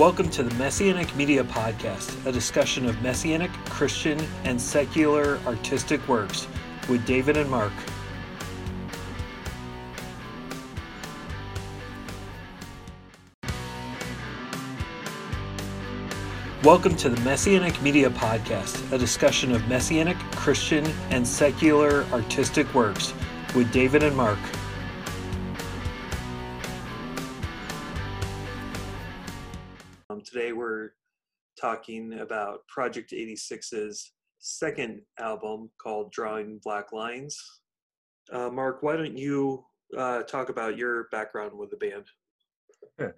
Welcome to the Messianic Media Podcast, a discussion of Messianic, Christian, and secular artistic works with David and Mark. Welcome to the Messianic Media Podcast, a discussion of Messianic, Christian, and secular artistic works with David and Mark. Today we're talking about Project 86's second album called Drawing Black Lines. Uh, Mark, why don't you uh, talk about your background with the band?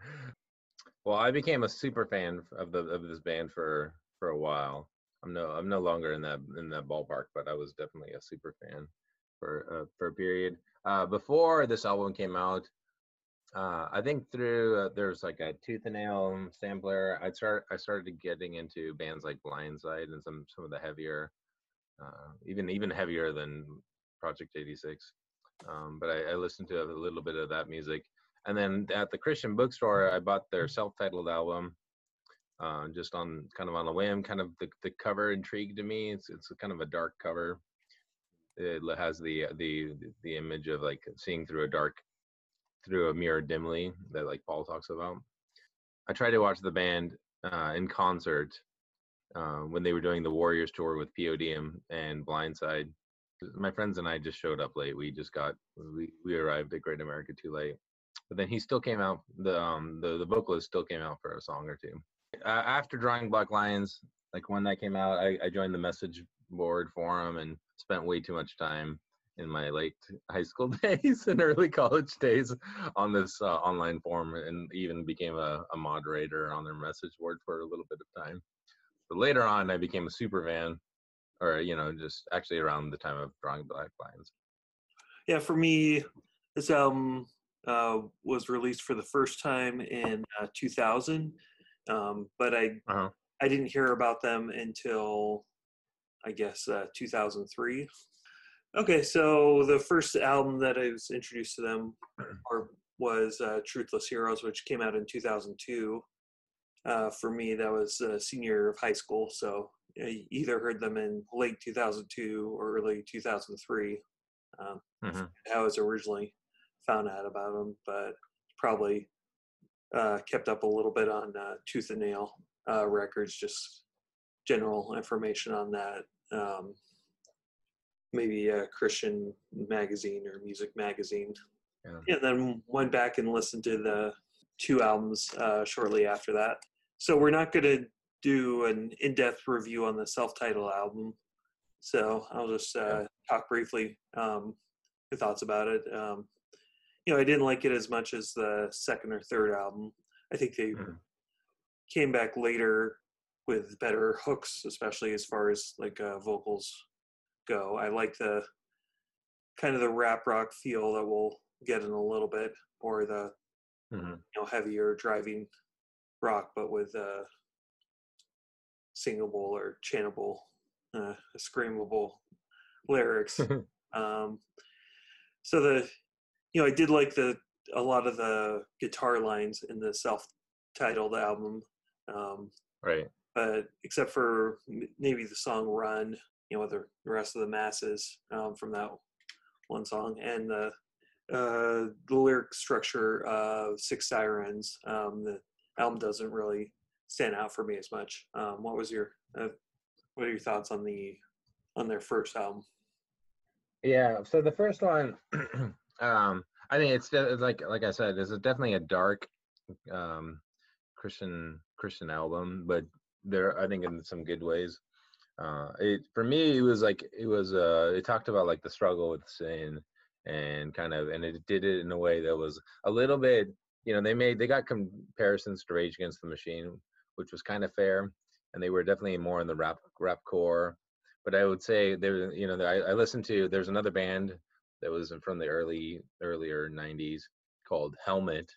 well, I became a super fan of the of this band for for a while. I'm no I'm no longer in that in that ballpark, but I was definitely a super fan for uh, for a period. Uh, before this album came out, uh, I think through uh, there's like a tooth and nail sampler. I start I started getting into bands like Blindside and some some of the heavier, uh, even even heavier than Project 86. Um, but I, I listened to a little bit of that music, and then at the Christian bookstore, I bought their self-titled album. Uh, just on kind of on a whim, kind of the, the cover intrigued me. It's it's kind of a dark cover. It has the the the image of like seeing through a dark through a mirror dimly that like Paul talks about. I tried to watch the band uh, in concert uh, when they were doing the Warriors tour with POD and Blindside. My friends and I just showed up late. We just got we, we arrived at Great America too late. But then he still came out. The um the the vocalist still came out for a song or two. Uh, after drawing Black Lines, like when that came out, I, I joined the message board forum and spent way too much time in my late high school days and early college days on this uh, online forum and even became a, a, moderator on their message board for a little bit of time. But later on, I became a super fan, or, you know, just actually around the time of Drawing Black Lines. Yeah, for me, this album uh, was released for the first time in uh, 2000, um, but I uh-huh. I didn't hear about them until I guess uh, 2003 Okay, so the first album that I was introduced to them or was uh, Truthless Heroes, which came out in 2002. Uh, for me, that was a senior of high school, so I either heard them in late 2002 or early 2003. Um, mm-hmm. I was originally found out about them, but probably uh, kept up a little bit on uh, Tooth and Nail uh, records, just general information on that. Um, maybe a Christian magazine or music magazine. Yeah. And then went back and listened to the two albums uh, shortly after that. So we're not going to do an in-depth review on the self-titled album. So I'll just uh, talk briefly um, your thoughts about it. Um, you know, I didn't like it as much as the second or third album. I think they mm. came back later with better hooks, especially as far as like uh, vocals go. I like the kind of the rap rock feel that we'll get in a little bit, or the mm-hmm. you know heavier driving rock, but with uh, singable or chantable, uh, screamable lyrics. um, so the you know I did like the a lot of the guitar lines in the self-titled album. Um, right. But except for maybe the song "Run," you know, the rest of the masses um, from that one song. And the uh, the lyric structure of Six Sirens, um, the album doesn't really stand out for me as much. Um, what was your uh, what are your thoughts on the on their first album? Yeah, so the first one, um, I think it's like like I said, it's definitely a dark um, Christian Christian album, but there I think in some good ways uh it for me it was like it was uh it talked about like the struggle with sin and kind of and it did it in a way that was a little bit you know they made they got comparisons to rage against the machine which was kind of fair and they were definitely more in the rap rap core but i would say there you know I, I listened to there's another band that was from the early earlier 90s called helmet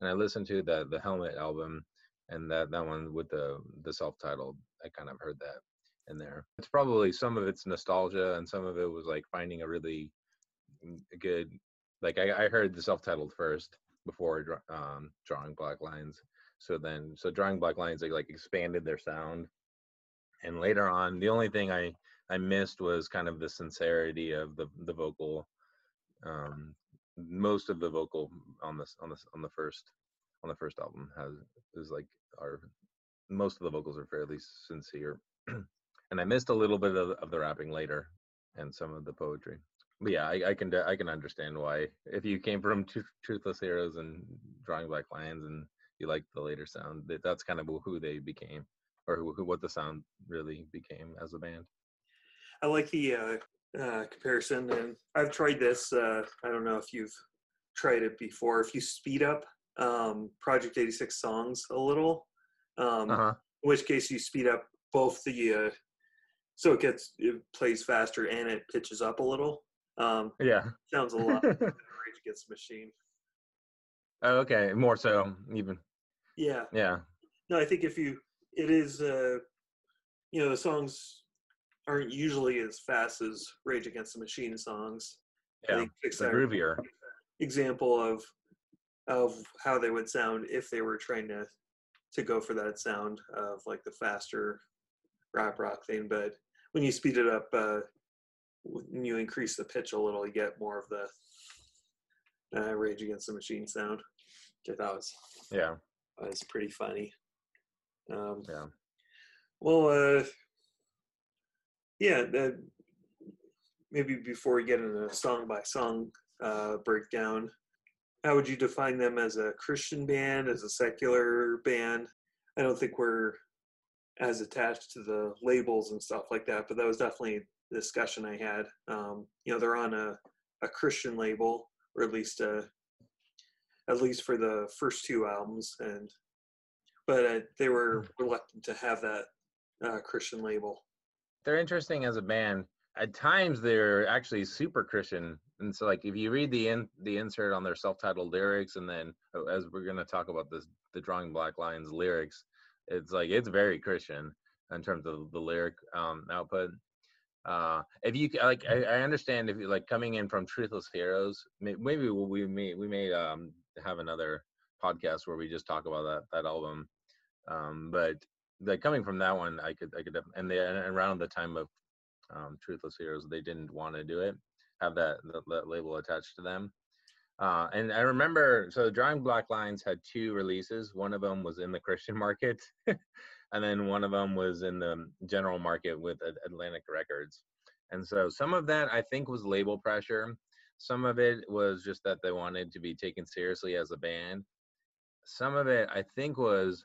and i listened to the the helmet album and that that one with the the self-titled i kind of heard that in there. It's probably some of it's nostalgia and some of it was like finding a really good like I, I heard the self-titled first before um, drawing black lines So then, so drawing black lines, they like expanded their sound. And later on, the only thing I I missed was kind of the sincerity of the the vocal. Um, most of the vocal on this on this on the first on the first album has is like our most of the vocals are fairly sincere and i missed a little bit of, of the rapping later and some of the poetry but yeah I, I can i can understand why if you came from truthless heroes and drawing black lines and you like the later sound that that's kind of who they became or who, who what the sound really became as a band i like the uh, uh, comparison and i've tried this uh, i don't know if you've tried it before if you speed up um, project 86 songs a little um, uh-huh. in which case you speed up both the uh, so it gets it plays faster and it pitches up a little. Um, yeah. sounds a lot like rage against the machine. Oh, okay. More so even. Yeah. Yeah. No i think if you it is uh you know the songs aren't usually as fast as rage against the machine songs. Yeah. it's the groovier. example of of how they would sound if they were trying to to go for that sound of like the faster rap rock thing. But when you speed it up, uh, when you increase the pitch a little, you get more of the uh, Rage Against the Machine sound, which I thought was yeah was pretty funny. Um, yeah. Well, uh, yeah. maybe before we get into a song by song uh, breakdown, how would you define them as a Christian band, as a secular band? I don't think we're as attached to the labels and stuff like that, but that was definitely the discussion I had. Um, you know, they're on a, a Christian label, or at least a, uh, at least for the first two albums, and but uh, they were hmm. reluctant to have that uh, Christian label. They're interesting as a band. At times, they're actually super Christian and so like if you read the in the insert on their self-titled lyrics and then oh, as we're going to talk about this the drawing black lines lyrics it's like it's very christian in terms of the lyric um output uh if you like i, I understand if you like coming in from truthless heroes maybe we may we may um have another podcast where we just talk about that that album um but like coming from that one i could i could and they around the time of um truthless heroes they didn't want to do it have that, that label attached to them. Uh, and I remember, so Drawing Black Lines had two releases. One of them was in the Christian market, and then one of them was in the general market with Atlantic Records. And so some of that I think was label pressure. Some of it was just that they wanted to be taken seriously as a band. Some of it I think was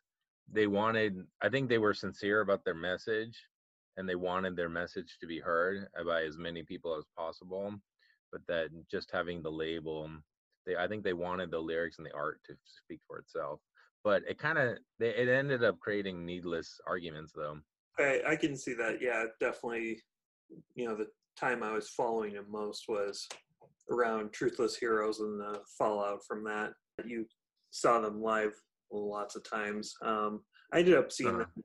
they wanted, I think they were sincere about their message and they wanted their message to be heard by as many people as possible but that just having the label they i think they wanted the lyrics and the art to speak for itself but it kind of it ended up creating needless arguments though I, I can see that yeah definitely you know the time i was following him most was around truthless heroes and the fallout from that you saw them live lots of times um, i ended up seeing uh-huh. them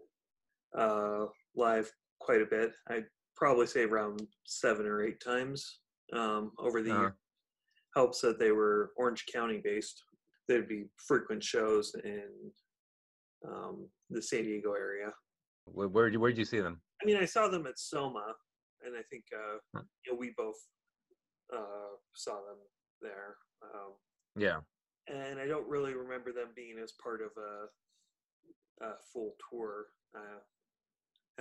uh, live quite a bit. I'd probably say around seven or eight times um, over the uh-huh. year. Helps that they were Orange County based. There'd be frequent shows in um, the San Diego area. Where where did you, where'd you see them? I mean, I saw them at Soma, and I think uh, huh. you know, we both uh, saw them there. Um, yeah. And I don't really remember them being as part of a, a full tour. I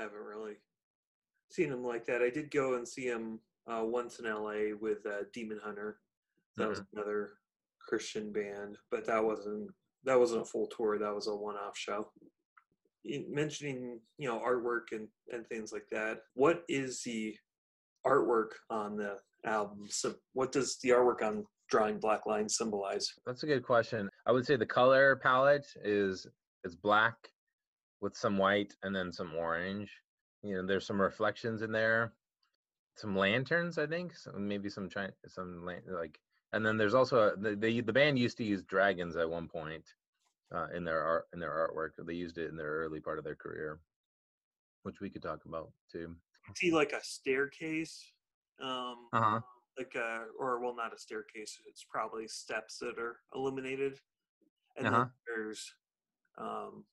haven't really seen them like that. I did go and see them uh, once in LA with uh, Demon Hunter. That mm-hmm. was another Christian band, but that wasn't that wasn't a full tour. That was a one-off show. mentioning you know artwork and and things like that. What is the artwork on the album? So what does the artwork on drawing black lines symbolize? That's a good question. I would say the color palette is is black with some white and then some orange you know there's some reflections in there some lanterns i think so maybe some China, some like and then there's also the, the, the band used to use dragons at one point uh, in their art in their artwork they used it in their early part of their career which we could talk about too see like a staircase um uh-huh. like a or well not a staircase it's probably steps that are illuminated and uh-huh. then there's um,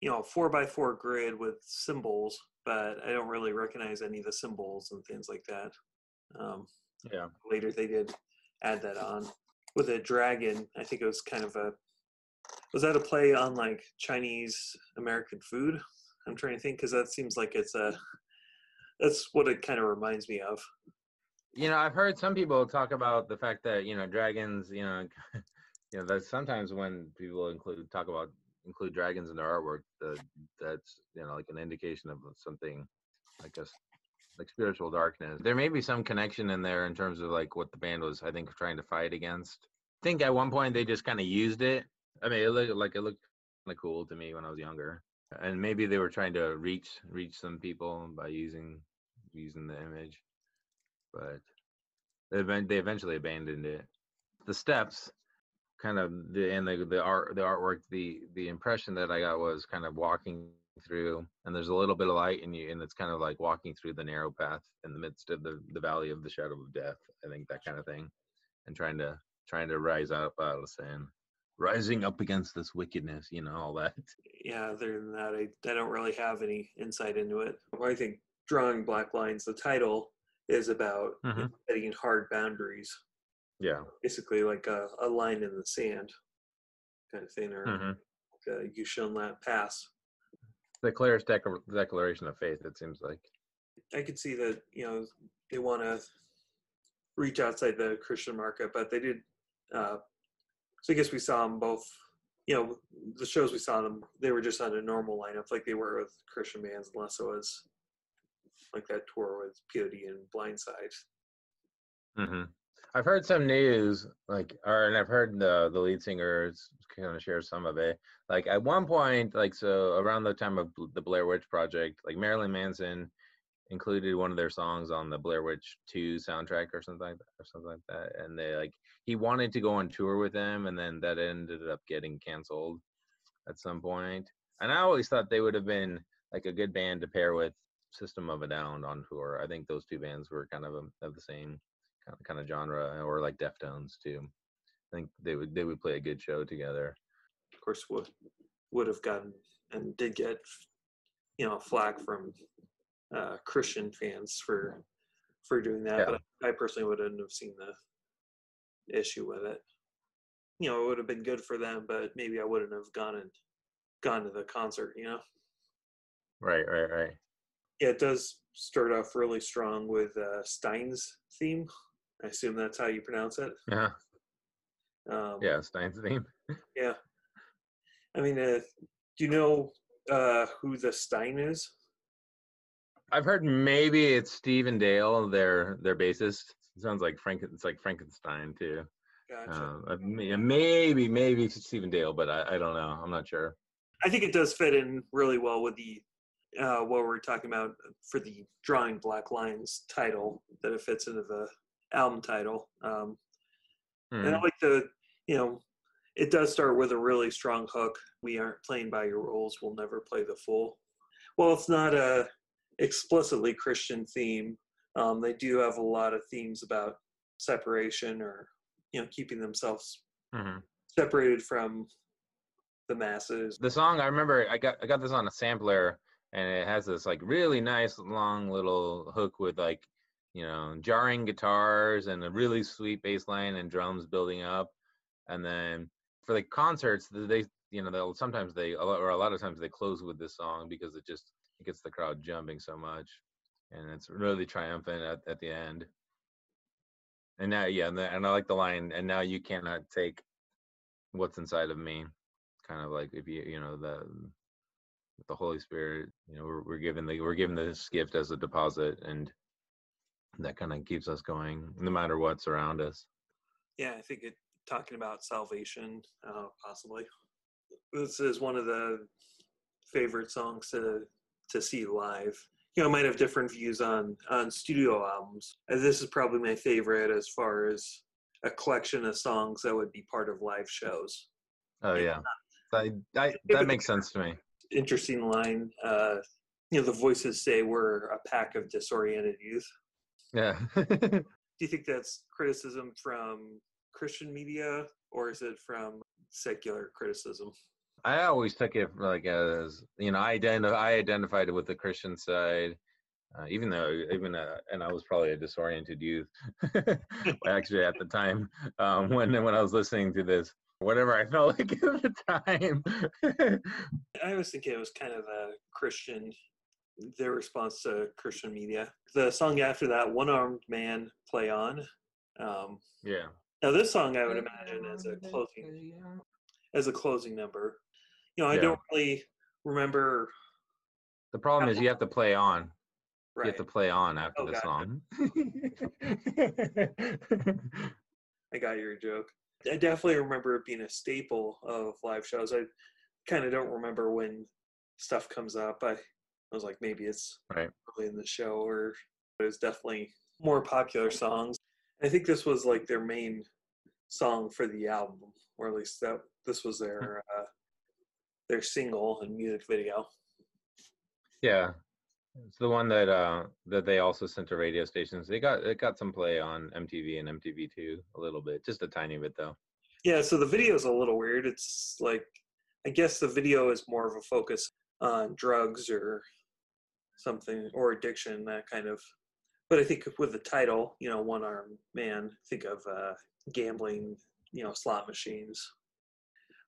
you know, four by four grid with symbols, but I don't really recognize any of the symbols and things like that. Um, yeah. Later they did add that on with a dragon. I think it was kind of a was that a play on like Chinese American food? I'm trying to think because that seems like it's a that's what it kind of reminds me of. You know, I've heard some people talk about the fact that you know dragons. You know, you know that sometimes when people include talk about include dragons in their artwork, that that's you know like an indication of something, I guess, like spiritual darkness. There may be some connection in there in terms of like what the band was, I think, trying to fight against. I think at one point they just kind of used it. I mean, it looked like it looked kind of cool to me when I was younger, and maybe they were trying to reach reach some people by using using the image, but they eventually abandoned it. The steps, kind of the and the the art the artwork the the impression that I got was kind of walking through and there's a little bit of light in you and it's kind of like walking through the narrow path in the midst of the, the valley of the shadow of death i think that kind of thing and trying to trying to rise up out of sin rising up against this wickedness you know all that. Yeah other than that i, I don't really have any insight into it. I think drawing black lines the title is about mm-hmm. setting hard boundaries. Yeah. Basically like a, a line in the sand kind of thing or mm-hmm. like a, you shall not pass the clearest dec- declaration of faith. It seems like. I could see that you know they want to reach outside the Christian market, but they did. Uh, so I guess we saw them both. You know, the shows we saw them, they were just on a normal lineup, like they were with Christian bands, unless it was like that tour with POD and Blindside. Mm-hmm. I've heard some news, like, or and I've heard the the lead singers kind of share some of it. Like at one point, like so around the time of the Blair Witch Project, like Marilyn Manson included one of their songs on the Blair Witch 2 soundtrack or something like that, or something like that. And they like he wanted to go on tour with them, and then that ended up getting canceled at some point. And I always thought they would have been like a good band to pair with System of a Down on tour. I think those two bands were kind of a, um, of the same kind of, kind of genre, or like Deftones too. I think they would they would play a good show together. Of course, would would have gotten and did get you know flack from uh, Christian fans for for doing that, yeah. but I personally wouldn't have seen the issue with it. You know, it would have been good for them, but maybe I wouldn't have gone and gone to the concert. You know. Right, right, right. Yeah, it does start off really strong with uh, Stein's theme. I assume that's how you pronounce it. Yeah. Um, yeah, Stein's name. yeah. I mean, uh, do you know uh, who the Stein is? I've heard maybe it's Steven Dail, their their bassist. It sounds like Frank. It's like Frankenstein too. Gotcha. Uh, maybe maybe it's Steven Dail, but I, I don't know. I'm not sure. I think it does fit in really well with the uh, what we're talking about for the drawing black lines title that it fits into the album title. Um, mm. And I hmm. like the, you know, it does start with a really strong hook. We aren't playing by your rules. We'll never play the fool. Well, it's not a explicitly Christian theme. Um, they do have a lot of themes about separation or, you know, keeping themselves mm-hmm. separated from the masses. The song I remember I got I got this on a sampler and it has this like really nice long little hook with like you know, jarring guitars and a really sweet bass line and drums building up. And then for the concerts, they, you know, they'll sometimes they, or a lot of times they close with this song because it just it gets the crowd jumping so much. And it's really triumphant at, at the end. And now, yeah, and, the, and I like the line, and now you cannot take what's inside of me. Kind of like if you, you know, the, the Holy Spirit, you know, we're, we're given the, we're given this gift as a deposit and, that kind of keeps us going no matter what's around us. Yeah i think it talking about salvation uh, possibly. This is one of the favorite songs to to see live. You know I might have different views on on studio albums. This is probably my favorite as far as a collection of songs that would be part of live shows. Oh yeah. that, that, that makes sense to me. Interesting line uh you know the voices say we're a pack of disoriented youth yeah. Do you think that's criticism from Christian media or is it from secular criticism? I always took it like as you know, I identi- I identified it with the Christian side, uh, even though even uh, and I was probably a disoriented youth actually at the time um, when when I was listening to this. Whatever I felt like at the time. I was thinking it was kind of a Christian, their response to Christian media. The song after that, "One Armed Man," play on. Um, yeah. Now this song, I would imagine, as a closing as a closing number. You know, I yeah. don't really remember. The problem is you have to play on. Right. You have to play on after oh, the song. I got your joke. I definitely remember it being a staple of live shows. I kind of don't remember when stuff comes up. I, I was like, maybe it's right. early in the show, or it was definitely more popular songs. I think this was like their main song for the album, or at least that this was their uh, their single and music video. Yeah, it's the one that uh that they also sent to radio stations. They got it got some play on MTV and MTV2 a little bit, just a tiny bit though. Yeah, so the video is a little weird. It's like I guess the video is more of a focus on drugs or something or addiction, that kind of. But I think with the title, you know, one armed man, think of uh, gambling, you know, slot machines.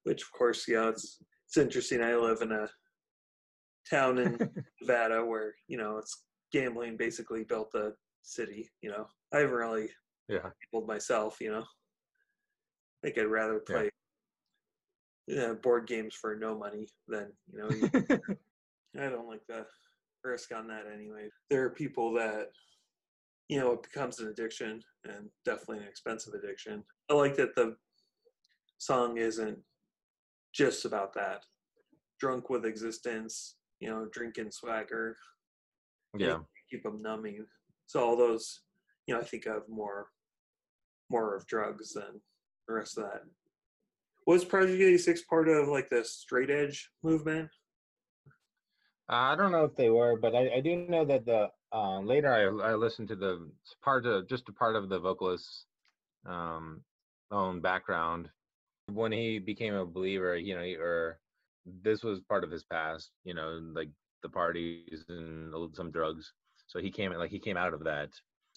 Which of course, yeah, it's it's interesting. I live in a town in Nevada where you know it's gambling basically built the city. You know, I haven't really yeah gambled myself. You know, I think I'd rather play yeah. board games for no money than you know. I don't like the risk on that anyway. There are people that you know it becomes an addiction and definitely an expensive addiction. I like that the song isn't just about that. Drunk with existence, you know, drinking swagger. Yeah. Keep them numbing. So all those, you know, I think of more, more of drugs than the rest of that. Was Project 86 part of like the straight edge movement? I don't know if they were, but I, I do know that the uh, later I, I listened to the part of just a part of the vocalist's um, own background when he became a believer. You know, or this was part of his past, you know, like the parties and some drugs. So he came like he came out of that.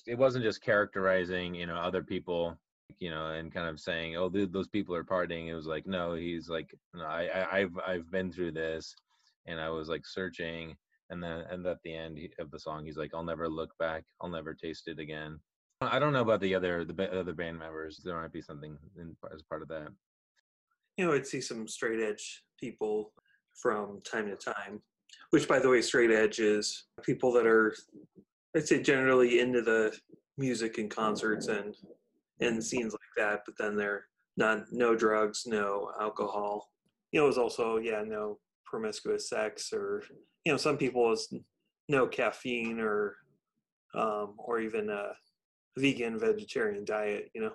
It wasn't just characterizing, you know, other people, you know, and kind of saying, "Oh, those people are partying." It was like, no, he's like, no, I, I have I've been through this, and I was like searching, and then and at the end of the song, he's like, "I'll never look back. I'll never taste it again." I don't know about the other the other band members. There might be something in, as part of that you know, I'd see some straight edge people from time to time, which, by the way, straight edge is people that are, I'd say, generally into the music and concerts and and scenes like that, but then they're not no drugs, no alcohol. You know, it was also yeah, no promiscuous sex, or you know, some people is no caffeine or um, or even a vegan vegetarian diet. You know?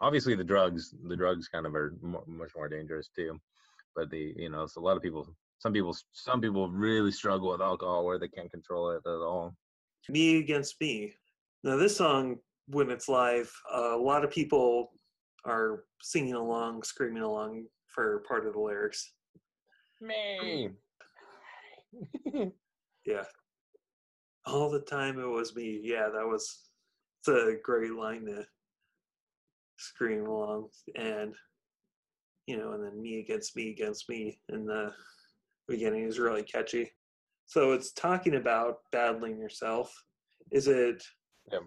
Obviously the drugs the drugs kind of are more, much more dangerous too but the you know so a lot of people some people some people really struggle with alcohol where they can't control it at all. Me against me. Now this song when it's live uh, a lot of people are singing along screaming along for part of the lyrics me yeah. All the time it was me. Yeah that was the great line to scream along. And you know and then me against me against me in the beginning is really catchy. So it's talking about battling yourself. Is it yeah.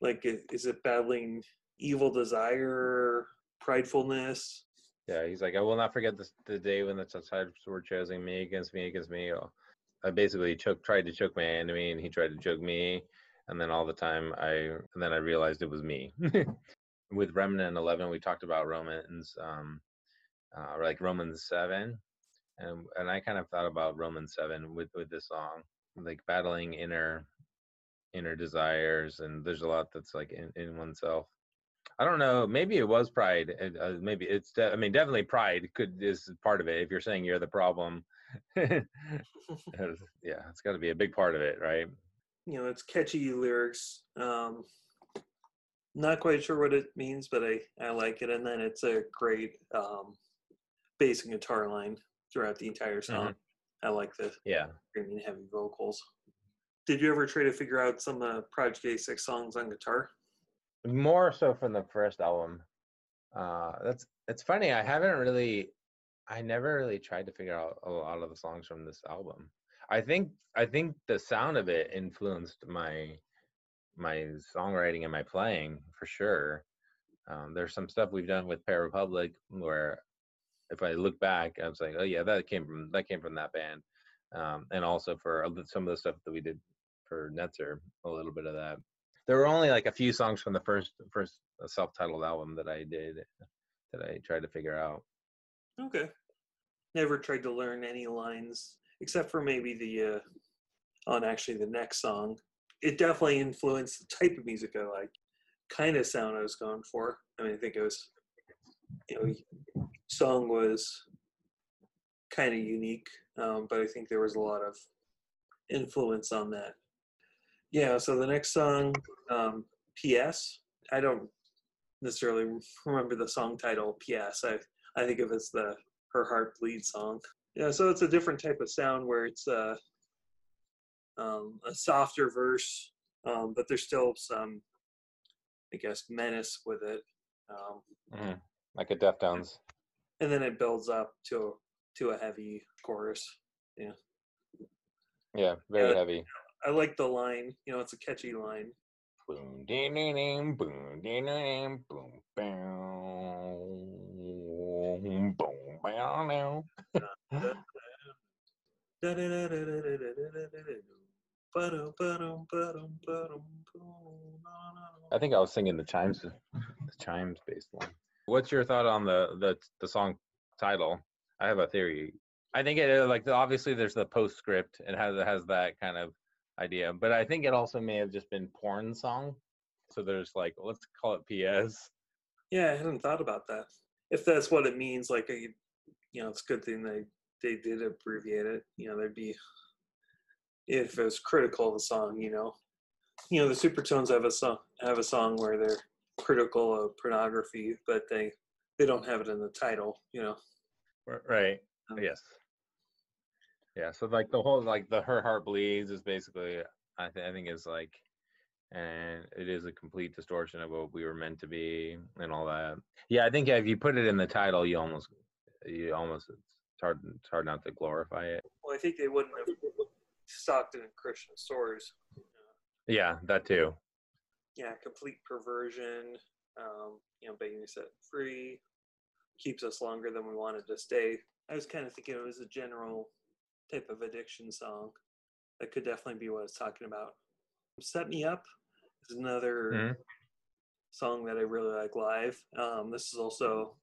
like is it battling evil desire pridefulness yeah he's like i will not forget the, the day when the sides were choosing me against me against me i basically choke, tried to choke my enemy and he tried to choke me and then all the time i and then i realized it was me with Remnant 11, we talked about Romans, um, uh, like Romans 7. And, and I kind of thought about Romans 7 with, with this song, like battling inner inner desires. And there's a lot that's like in, in oneself. I don't know. Maybe it was pride. Uh, maybe it's. De- I mean, definitely pride could is part of it. If you're saying you're the problem, yeah, it's got to be a big part of it, right? You know, it's catchy lyrics. Um, not quite sure what it means, but I, I like it. And then it's a great um, bass and guitar line throughout the entire song. Mm-hmm. I like the yeah screaming heavy vocals. Did you ever try to figure out some uh, Project 86 songs on guitar? More so from the first album. Uh, that's it's funny. I haven't really, I never really tried to figure out a lot of the songs from this album. I think I think the sound of it influenced my my songwriting and my playing for sure. Um, there's some stuff we've done with Pale Republic where if I look back, I was like, oh yeah, that came from that came from that band, um, and also for some of the stuff that we did for Netzer, a little bit of that. There were only like a few songs from the first first self-titled album that I did that I tried to figure out. Okay. Never tried to learn any lines except for maybe the uh, on actually the next song. It definitely influenced the type of music I like, kind of sound I was going for. I mean, I think it was, you know, song was kind of unique, um, but I think there was a lot of influence on that. Yeah, so the next song, um, P.S. I don't necessarily remember the song title, P.S. I I think of it as the Her Heart Bleeds song. Yeah, so it's a different type of sound where it's a, uh, um, a softer verse, um, but there's still some, I guess, menace with it. Um, mm-hmm. Like a Deftones. And then it builds up to to a heavy chorus. Yeah. Yeah, very yeah, heavy. I like the line. You know, it's a catchy line. Boom, ding, ding, ding, boom, ding, ding, boom, boom, boom, boom, I think I was singing the chimes, the chimes based one. What's your thought on the the the song title? I have a theory. I think it like obviously there's the postscript. It has it has that kind of idea, but I think it also may have just been porn song. So there's like let's call it PS. Yeah, I hadn't thought about that. If that's what it means, like a, you know, it's a good thing they they did abbreviate it. You know, there'd be if it was critical of the song. You know, you know the Supertones have a song have a song where they're critical of pornography, but they they don't have it in the title. You know, right? Um, yes. Yeah. So like the whole like the her heart bleeds is basically I, th- I think is like and it is a complete distortion of what we were meant to be and all that. Yeah, I think if you put it in the title, you almost you almost it's hard it's hard not to glorify it. Well, I think they wouldn't have stocked it in Christian stores. Yeah, that too. Yeah, complete perversion. Um, you know, being set free keeps us longer than we wanted to stay. I was kind of thinking it was a general type of addiction song. That could definitely be what it's talking about. Set Me Up is another mm-hmm. song that I really like live. Um, this is also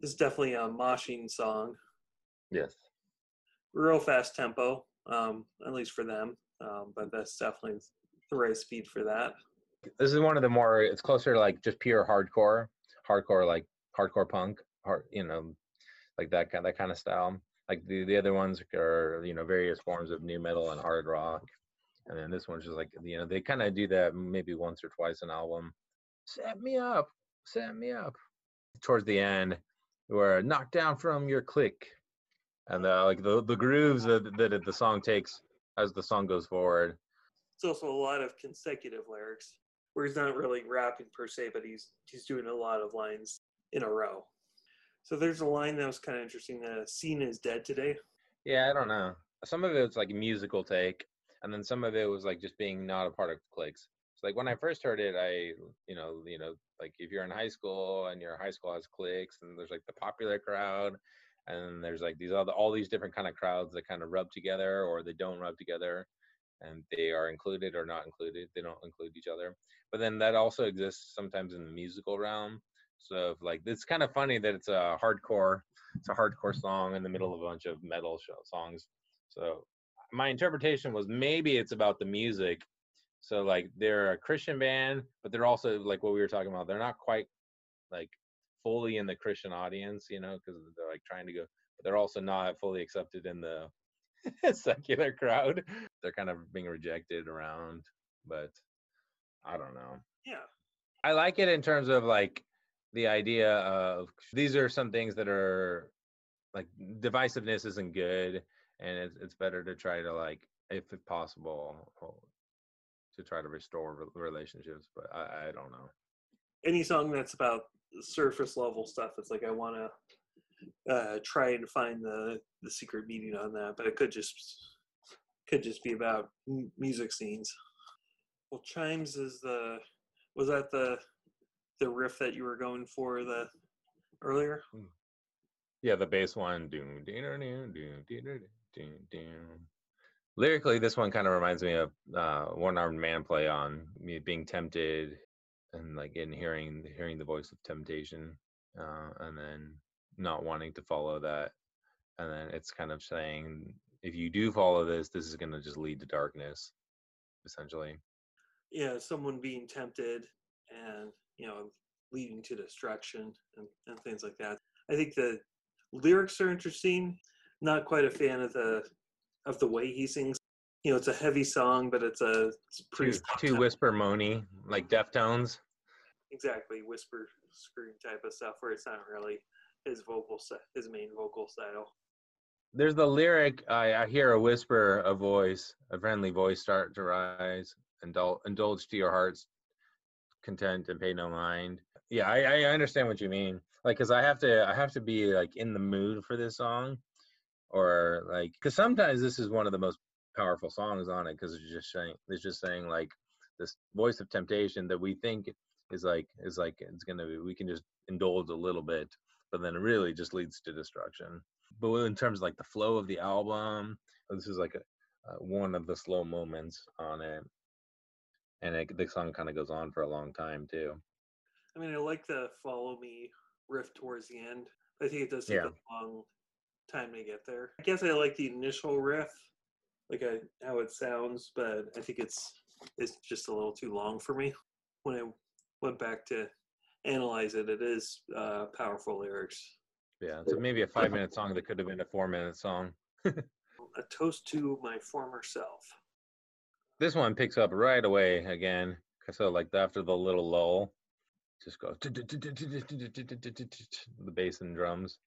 this is definitely a moshing song. Yes. Real fast tempo, um, at least for them. Um, but that's definitely the right speed for that. This is one of the more. It's closer to like just pure hardcore, hardcore like hardcore punk, hard you know, like that kind that kind of style. Like the the other ones are you know various forms of new metal and hard rock, and then this one's just like you know they kind of do that maybe once or twice an album. Set me up, set me up. Towards the end, where knocked down from your click, and uh, like the the grooves that, that the song takes as the song goes forward. It's also a lot of consecutive lyrics where he's not really rapping per se, but he's he's doing a lot of lines in a row. So there's a line that was kind of interesting. Uh, the scene is dead today. Yeah, I don't know. Some of it was like a musical take, and then some of it was like just being not a part of cliques. So like when I first heard it, I you know you know like if you're in high school and your high school has cliques, and there's like the popular crowd, and there's like these other all these different kind of crowds that kind of rub together or they don't rub together and they are included or not included they don't include each other but then that also exists sometimes in the musical realm so like it's kind of funny that it's a hardcore it's a hardcore song in the middle of a bunch of metal songs. So my interpretation was maybe it's about the music. So like they're a christian band but they're also like what we were talking about they're not quite like fully in the christian audience you know because they're like trying to go but they're also not fully accepted in the secular crowd. They're kind of being rejected around but i don't know. Yeah. I like it in terms of like the idea of these are some things that are like divisiveness isn't good and it's, it's better to try to like if possible to try to restore relationships but I, I don't know. Any song that's about surface level stuff it's like i want to uh, try and find the the secret meaning on that but it could just could just be about music scenes. Well chimes is the was that the the riff that you were going for the earlier? Hmm. yeah the bass one lyrically this one kind of reminds me of uh, one armed man play on me being tempted and like in hearing hearing the voice of temptation uh, and then not wanting to follow that. And then it's kind of saying if you do follow this this is going to just lead to darkness essentially. Yeah someone being tempted and you know leading to destruction and, and things like that. I think the lyrics are interesting. Not quite a fan of the of the way he sings. You know it's a heavy song but it's a it's pretty too, too whisper moany like deftones? Exactly whisper scream type of stuff where it's not really his vocal his main vocal style. There's the lyric I, I hear a whisper a voice a friendly voice start to rise indulge, indulge to your heart's content and pay no mind. Yeah I, I understand what you mean. Like because i have to i have to be like in the mood for this song or like because sometimes this is one of the most powerful songs on it because it's just saying it's just saying like this voice of temptation that we think is like is like it's gonna be we can just indulge a little bit but then it really just leads to destruction. But in terms of like the flow of the album this is like a one of the slow moments on it and it, the song kind of goes on for a long time too i mean i like the follow me riff towards the end i think it does take yeah. a long time to get there i guess i like the initial riff like I, how it sounds but i think it's it's just a little too long for me when i went back to analyze it, it is uh, powerful lyrics. Yeah, so maybe a five minute song that could have been a four minute song. a toast to my former self. This one picks up right away again. So like after the little lull, just goes the bass and drums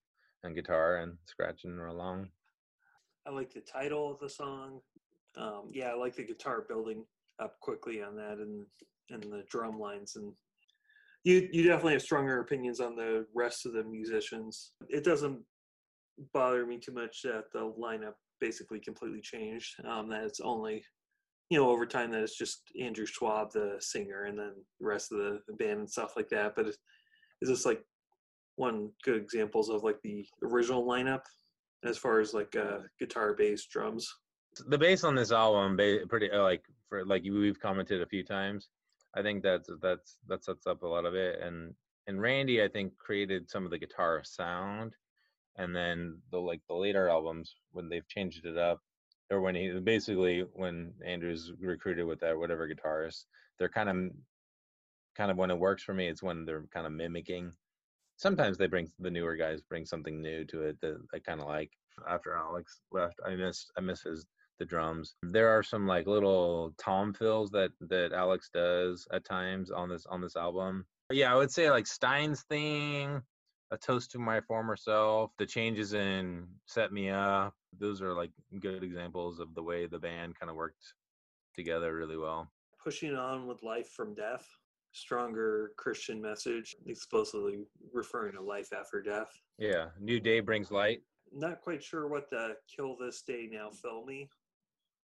and guitar and scratching along. I like the title of the song. Um, yeah, I like the guitar building up quickly on that and and the drum lines and you you definitely have stronger opinions on the rest of the musicians. It doesn't bother me too much that the lineup basically completely changed. Um, that it's only you know over time that it's just Andrew Schwab, the singer, and then the rest of the band and stuff like that. But it's, it's just like one good examples of like the original lineup as far as like uh, guitar, bass, drums. The bass on this album, pretty uh, like for like we've commented a few times I think that's that's that sets up a lot of it. And and Randy, I think, created some of the guitar sound, and then the like the later albums when they've changed it up, or when he basically when Andrew's recruited with that whatever guitarist, they're kind of kind of when it works for me, it's when they're kind of mimicking. Sometimes they bring the newer guys bring something new to it that I kind of like. After Alex left, I miss I miss his the drums. There are some like little tom fills that that Alex does at times on this on this album. But yeah, I would say like Stein's theme, a toast to my former self, the changes in Set Me Up. Those are like good examples of the way the band kind of worked together really well. Pushing on with life from death, stronger Christian message, explicitly referring to life after death. Yeah, new day brings light. Not quite sure what the kill this day now fill me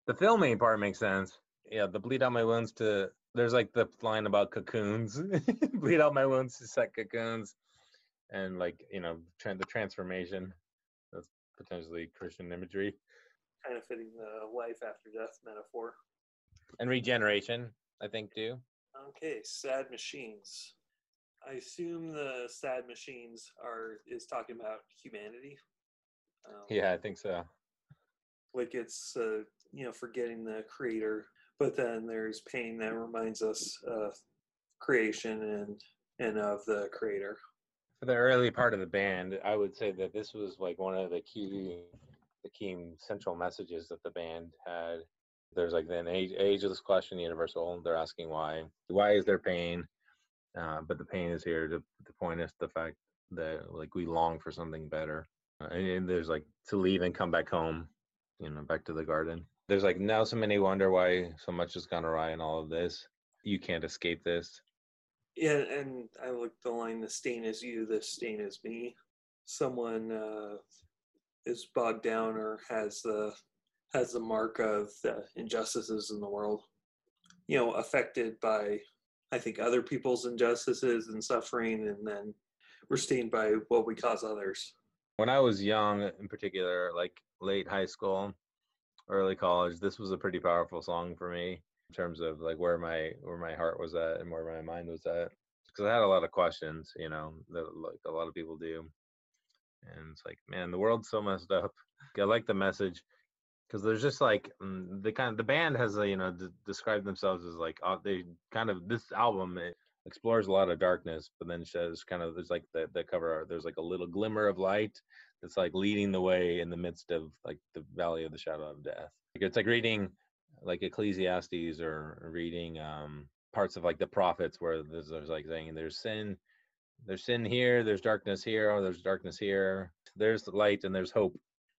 the filming part makes sense. Yeah, the bleed out my wounds to there's like the line about cocoons, bleed out my wounds to set cocoons, and like you know tra- the transformation. That's potentially Christian imagery. Kind of fitting the life after death metaphor. And regeneration, I think too. Okay, sad machines. I assume the sad machines are is talking about humanity. Um, yeah, I think so. Like it's uh, you know forgetting the creator but then there's pain that reminds us of creation and and of the creator for the early part of the band i would say that this was like one of the key the key central messages that the band had there's like an age, ageless question universal they're asking why why is there pain uh, but the pain is here to, to point us the fact that like we long for something better and there's like to leave and come back home, you know, back to the garden. There's like now so many wonder why so much has gone awry in all of this. You can't escape this. Yeah, and I like the line: "The stain is you, the stain is me." Someone uh, is bogged down or has the has the mark of the injustices in the world. You know, affected by I think other people's injustices and suffering, and then we're stained by what we cause others. When I was young, in particular, like late high school, early college, this was a pretty powerful song for me terms of like where my where my heart was at and where my mind was at. Because I had a lot of questions, you know, that like a lot of people do, and it's like, man, the world's so messed up. I like the message because there's just like mm, the kind of the band has you know d- described themselves as like uh, they kind of this album explores a lot of darkness but then shows kind of there's like the, the cover art there's like a little glimmer of light that's like leading the way in the midst of like the valley of the shadow of death like it's like reading like ecclesiastes or reading um parts of like the prophets where there's, there's like saying there's sin there's sin here there's darkness here or there's darkness here there's the light and there's hope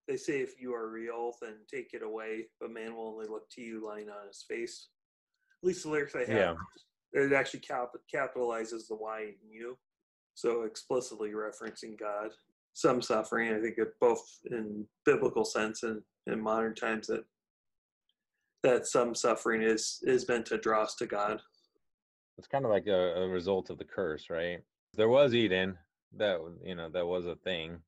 they say if you are real, then take it away, but man will only look to you lying on his face. At least the lyrics I have, yeah. it actually cap- capitalizes the Y in you, so explicitly referencing God. Some suffering, I think, both in biblical sense and in modern times, that that some suffering is is meant to draw us to God. It's kind of like a, a result of the curse, right? There was Eden, that you know that was a thing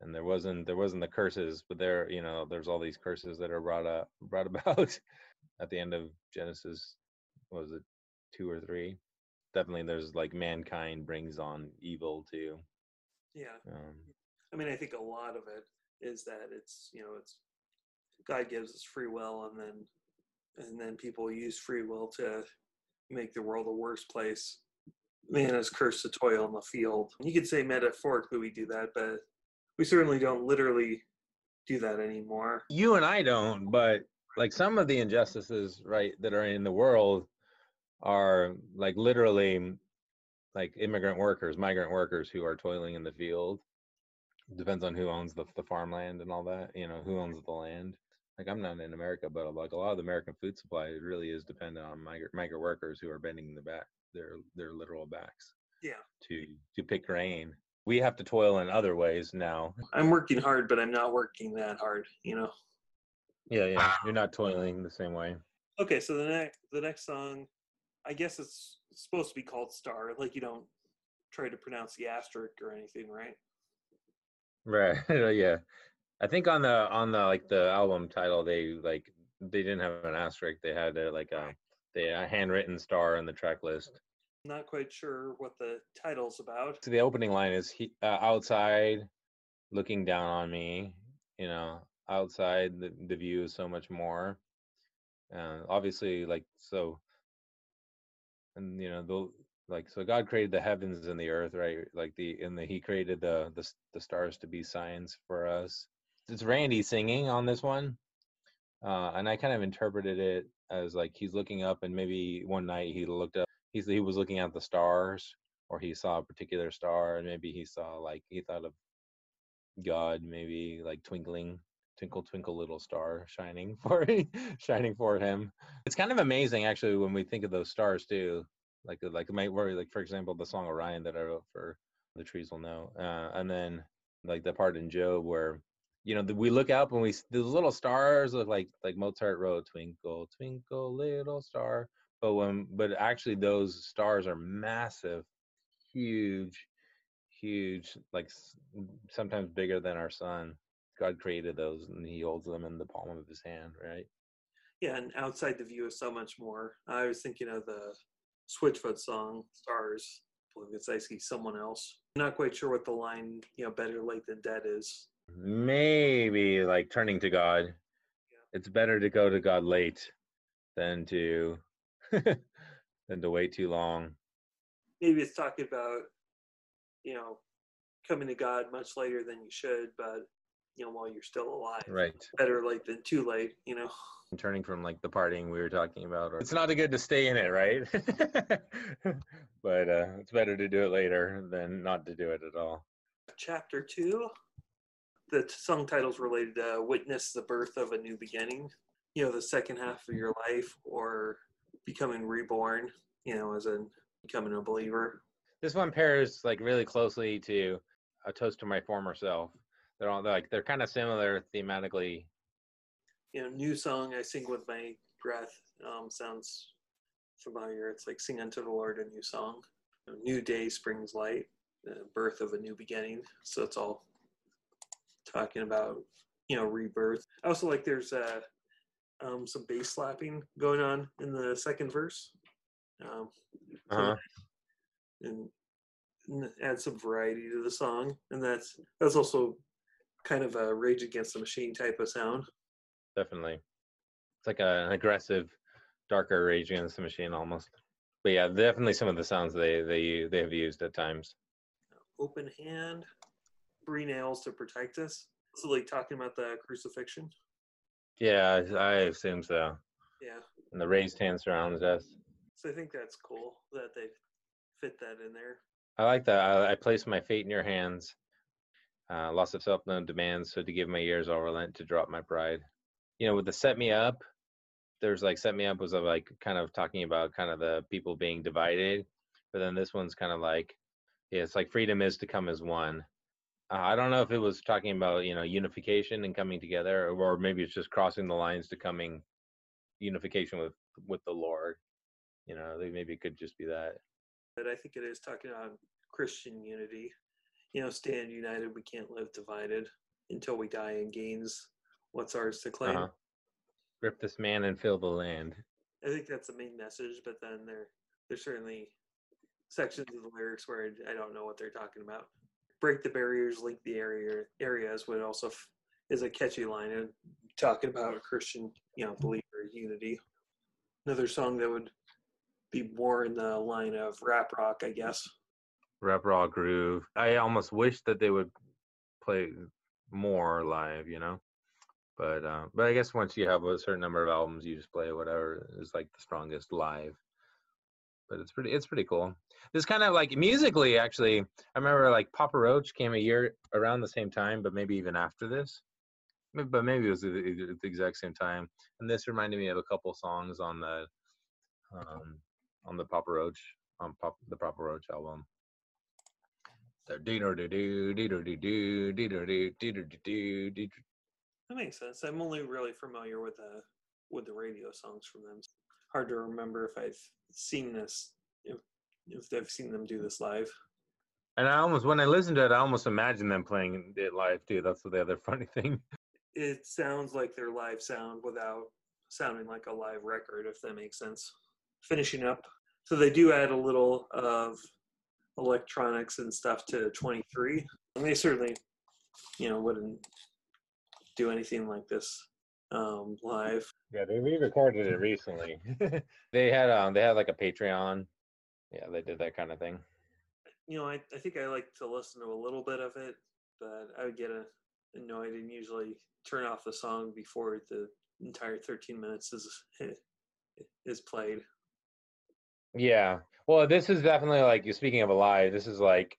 and there wasn't there wasn't the curses but there you know there's all these curses that are brought up brought about at the end of genesis was it two or three definitely there's like mankind brings on evil too yeah um, i mean i think a lot of it is that it's you know it's god gives us free will and then and then people use free will to make the world a worse place man is cursed to toil in the field you could say metaphorically we do that but we certainly don't literally do that anymore. You and I don't, but like some of the injustices, right, that are in the world are like literally like immigrant workers, migrant workers who are toiling in the field. Depends on who owns the, the farmland and all that, you know, who owns the land. Like I'm not in America, but uh, like a lot of the American food supply really is dependent on migrant migrant workers who are bending the back their their literal backs. Yeah. To to pick grain we have to toil in other ways now. I'm working hard, but I'm not working that hard, you know. Yeah, yeah. You're not toiling the same way. Okay, so the next the next song, I guess it's supposed to be called Star. Like you don't try to pronounce the asterisk or anything, right? Right. yeah. I think on the on the like the album title they like they didn't have an asterisk. They had a, like a they a handwritten star in the track list. Not quite sure what the title's about. So the opening line is he, uh, outside, looking down on me. You know, outside the the view is so much more. Uh, obviously, like so, and you know the like so God created the heavens and the earth, right? Like the and the He created the the the stars to be signs for us. It's Randy singing on this one, uh, and I kind of interpreted it as like he's looking up, and maybe one night he looked up he's he was looking at the stars or he saw a particular star and maybe he saw like he thought of god maybe like twinkling twinkle twinkle little star shining for shining for him. It's kind of amazing actually when we think of those stars too like like might worry like for example the song orion that i wrote for the trees will know uh, and then like the part in job where you know the, we look up and we those little stars look like like mozart wrote twinkle twinkle little star but when but actually those stars are massive huge huge like sometimes bigger than our sun. God created those and he holds them in the palm of his hand right? Yeah and outside the view is so much more. I was thinking of the switchfoot song stars I it's see someone else. I'm not quite sure what the line you know better late than dead is maybe like turning to god yeah. it's better to go to god late than to than to wait too long. Maybe it's talking about, you know, coming to God much later than you should, but you know, while you're still alive. Right. Better late than too late, you know. Turning from like the partying we were talking about, it's not good to stay in it, right? but uh, it's better to do it later than not to do it at all. Chapter two. The song title's related to witness the birth of a new beginning. You know, the second half of your life or becoming reborn. You know, as in becoming a believer. This one pairs like really closely to a toast to my former self. They're all they're like they're kind of similar thematically. You know, new song I sing with my breath um, sounds familiar. It's like sing unto the Lord a new song. A new day springs light, the birth of a new beginning. So it's all talking about you know rebirth. I also like there's uh, um, some bass slapping going on in the second verse. Um, uh-huh. and, and add some variety to the song, and that's that's also kind of a Rage Against the Machine type of sound. Definitely, it's like a, an aggressive, darker Rage Against the Machine almost. But yeah, definitely some of the sounds they they they have used at times. Open hand, three nails to protect us. So like talking about the crucifixion. Yeah, I assume so. Yeah. And the raised hand surrounds us. So I think that's cool that they fit that in there. I like that. I, I place my fate in your hands. Uh, loss of self known demands, so to give my ears all relent to drop my pride. You know, with the set me up, there's like set me up was of like kind of talking about kind of the people being divided, but then this one's kind of like, yeah, it's like freedom is to come as one. Uh, I don't know if it was talking about you know unification and coming together, or maybe it's just crossing the lines to coming unification with with the Lord. You know, maybe it could just be that. But I think it is talking about Christian unity. You know, stand united. We can't live divided until we die and gains what's ours to claim. Uh-huh. Rip this man and fill the land. I think that's the main message. But then there, there's certainly sections of the lyrics where I don't know what they're talking about break the barriers, link the area areas would also f- is a catchy line and talking about a Christian, you know, believer unity. Another song that would be more in the line of rap rock, I guess. Rap rock groove. I almost wish that they would play more live, you know. But uh, but I guess once you have a certain number of albums, you just play whatever is like the strongest live but it's pretty it's pretty cool. This kind of like musically actually, I remember like Papa Roach came a year around the same time, but maybe even after this. But maybe it was at the exact same time. And this reminded me of a couple songs on the um, on the Papa Roach on Pop, the Papa Roach album. That makes sense. I'm only really familiar with the with the radio songs from them hard to remember if I've seen this, if, if I've seen them do this live. And I almost, when I listen to it, I almost imagine them playing it live too. That's the other funny thing. It sounds like their live sound without sounding like a live record, if that makes sense. Finishing up. So they do add a little of electronics and stuff to 23. And they certainly, you know, wouldn't do anything like this um, live. Yeah, they re-recorded it recently. they had um they had like a Patreon. Yeah, they did that kind of thing. You know, I, I think I like to listen to a little bit of it, but I would get a, annoyed and usually turn off the song before the entire 13 minutes is is played. Yeah. Well, this is definitely like you're speaking of a live, this is like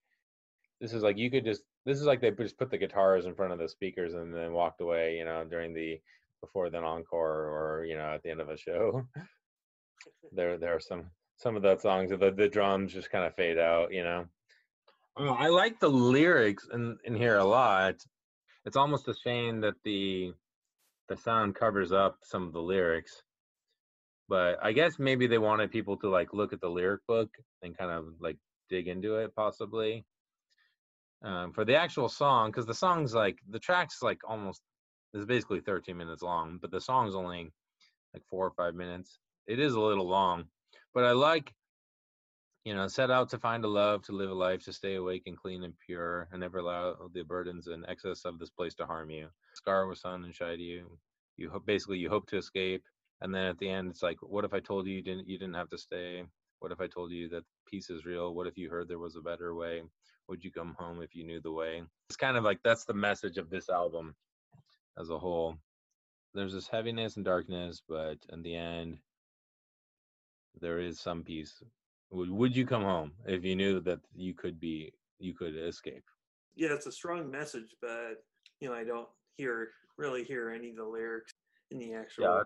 this is like you could just this is like they just put the guitars in front of the speakers and then walked away, you know, during the before the encore or you know at the end of a show. there there are some some of those songs the the drums just kind of fade out, you know. Oh, I like the lyrics in in here a lot. It's almost a shame that the the sound covers up some of the lyrics. But I guess maybe they wanted people to like look at the lyric book and kind of like dig into it possibly. Um, for the actual song, because the song's like the track's like almost it's basically 13 minutes long, but the song's only like four or five minutes. It is a little long, but I like, you know, set out to find a love, to live a life, to stay awake and clean and pure, and never allow the burdens and excess of this place to harm you. Scar with sun and shy to you. You hope, basically you hope to escape, and then at the end it's like, what if I told you you didn't you didn't have to stay? What if I told you that peace is real? What if you heard there was a better way? Would you come home if you knew the way? It's kind of like that's the message of this album as a whole. There's this heaviness and darkness, but in the end, there is some peace. Would would you come home if you knew that you could be you could escape? Yeah, it's a strong message, but you know, I don't hear really hear any of the lyrics in the actual. Yeah,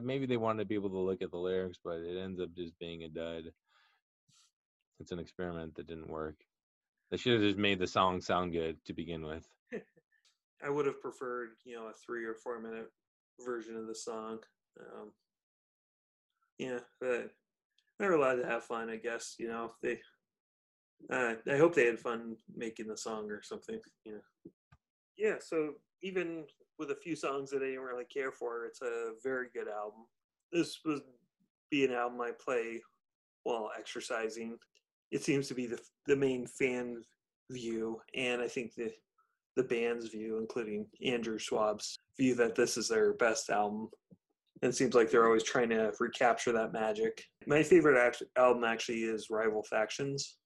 Maybe they wanted to be able to look at the lyrics, but it ends up just being a dud. It's an experiment that didn't work. They should have just made the song sound good to begin with. I would have preferred, you know, a three or four minute version of the song. Um, yeah, but they're allowed to have fun, I guess. You know, they. Uh, I hope they had fun making the song or something. Know. Yeah. So even with a few songs that I didn't really care for, it's a very good album. This would be an album I play while exercising. It seems to be the the main fan view, and I think the the band's view, including Andrew Schwab's view, that this is their best album. And it seems like they're always trying to recapture that magic. My favorite act- album actually is Rival Factions.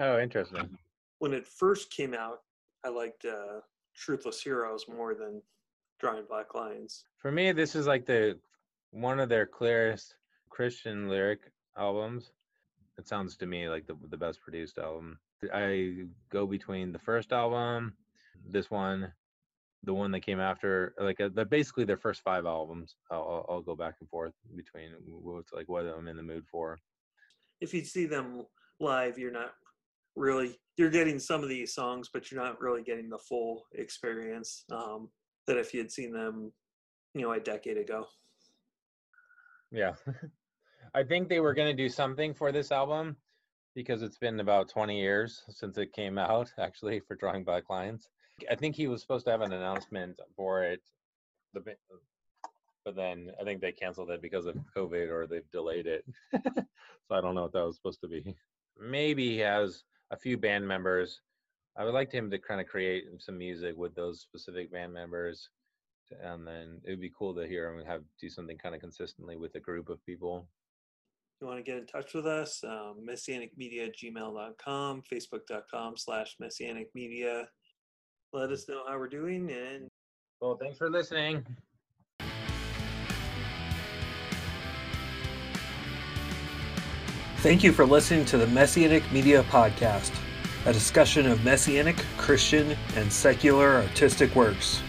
Oh, interesting. When it first came out, I liked uh, Truthless Heroes more than Drawing Black Lines. For me, this is like the one of their clearest Christian lyric albums. It sounds to me like the the best produced album. I go between the first album this one, the one that came after, like uh, basically their first five albums. I'll, I'll go back and forth between what's like what I'm in the mood for. If you see them live, you're not really you're getting some of these songs, but you're not really getting the full experience um, that if you had seen them, you know, a decade ago. Yeah, I think they were going to do something for this album because it's been about 20 years since it came out actually for drawing black lines I think he was supposed to have an announcement for it, but then I think they canceled it because of COVID or they've delayed it. so I don't know what that was supposed to be. Maybe he has a few band members. I would like him to kind of create some music with those specific band members, and then it would be cool to hear him have do something kind of consistently with a group of people. If you want to get in touch with us, um, messianicmedia gmail.com, facebook.com slash messianicmedia let us know how we're doing. And well, thanks for listening. Thank you for listening to the Messianic Media Podcast, a discussion of Messianic, Christian, and secular artistic works.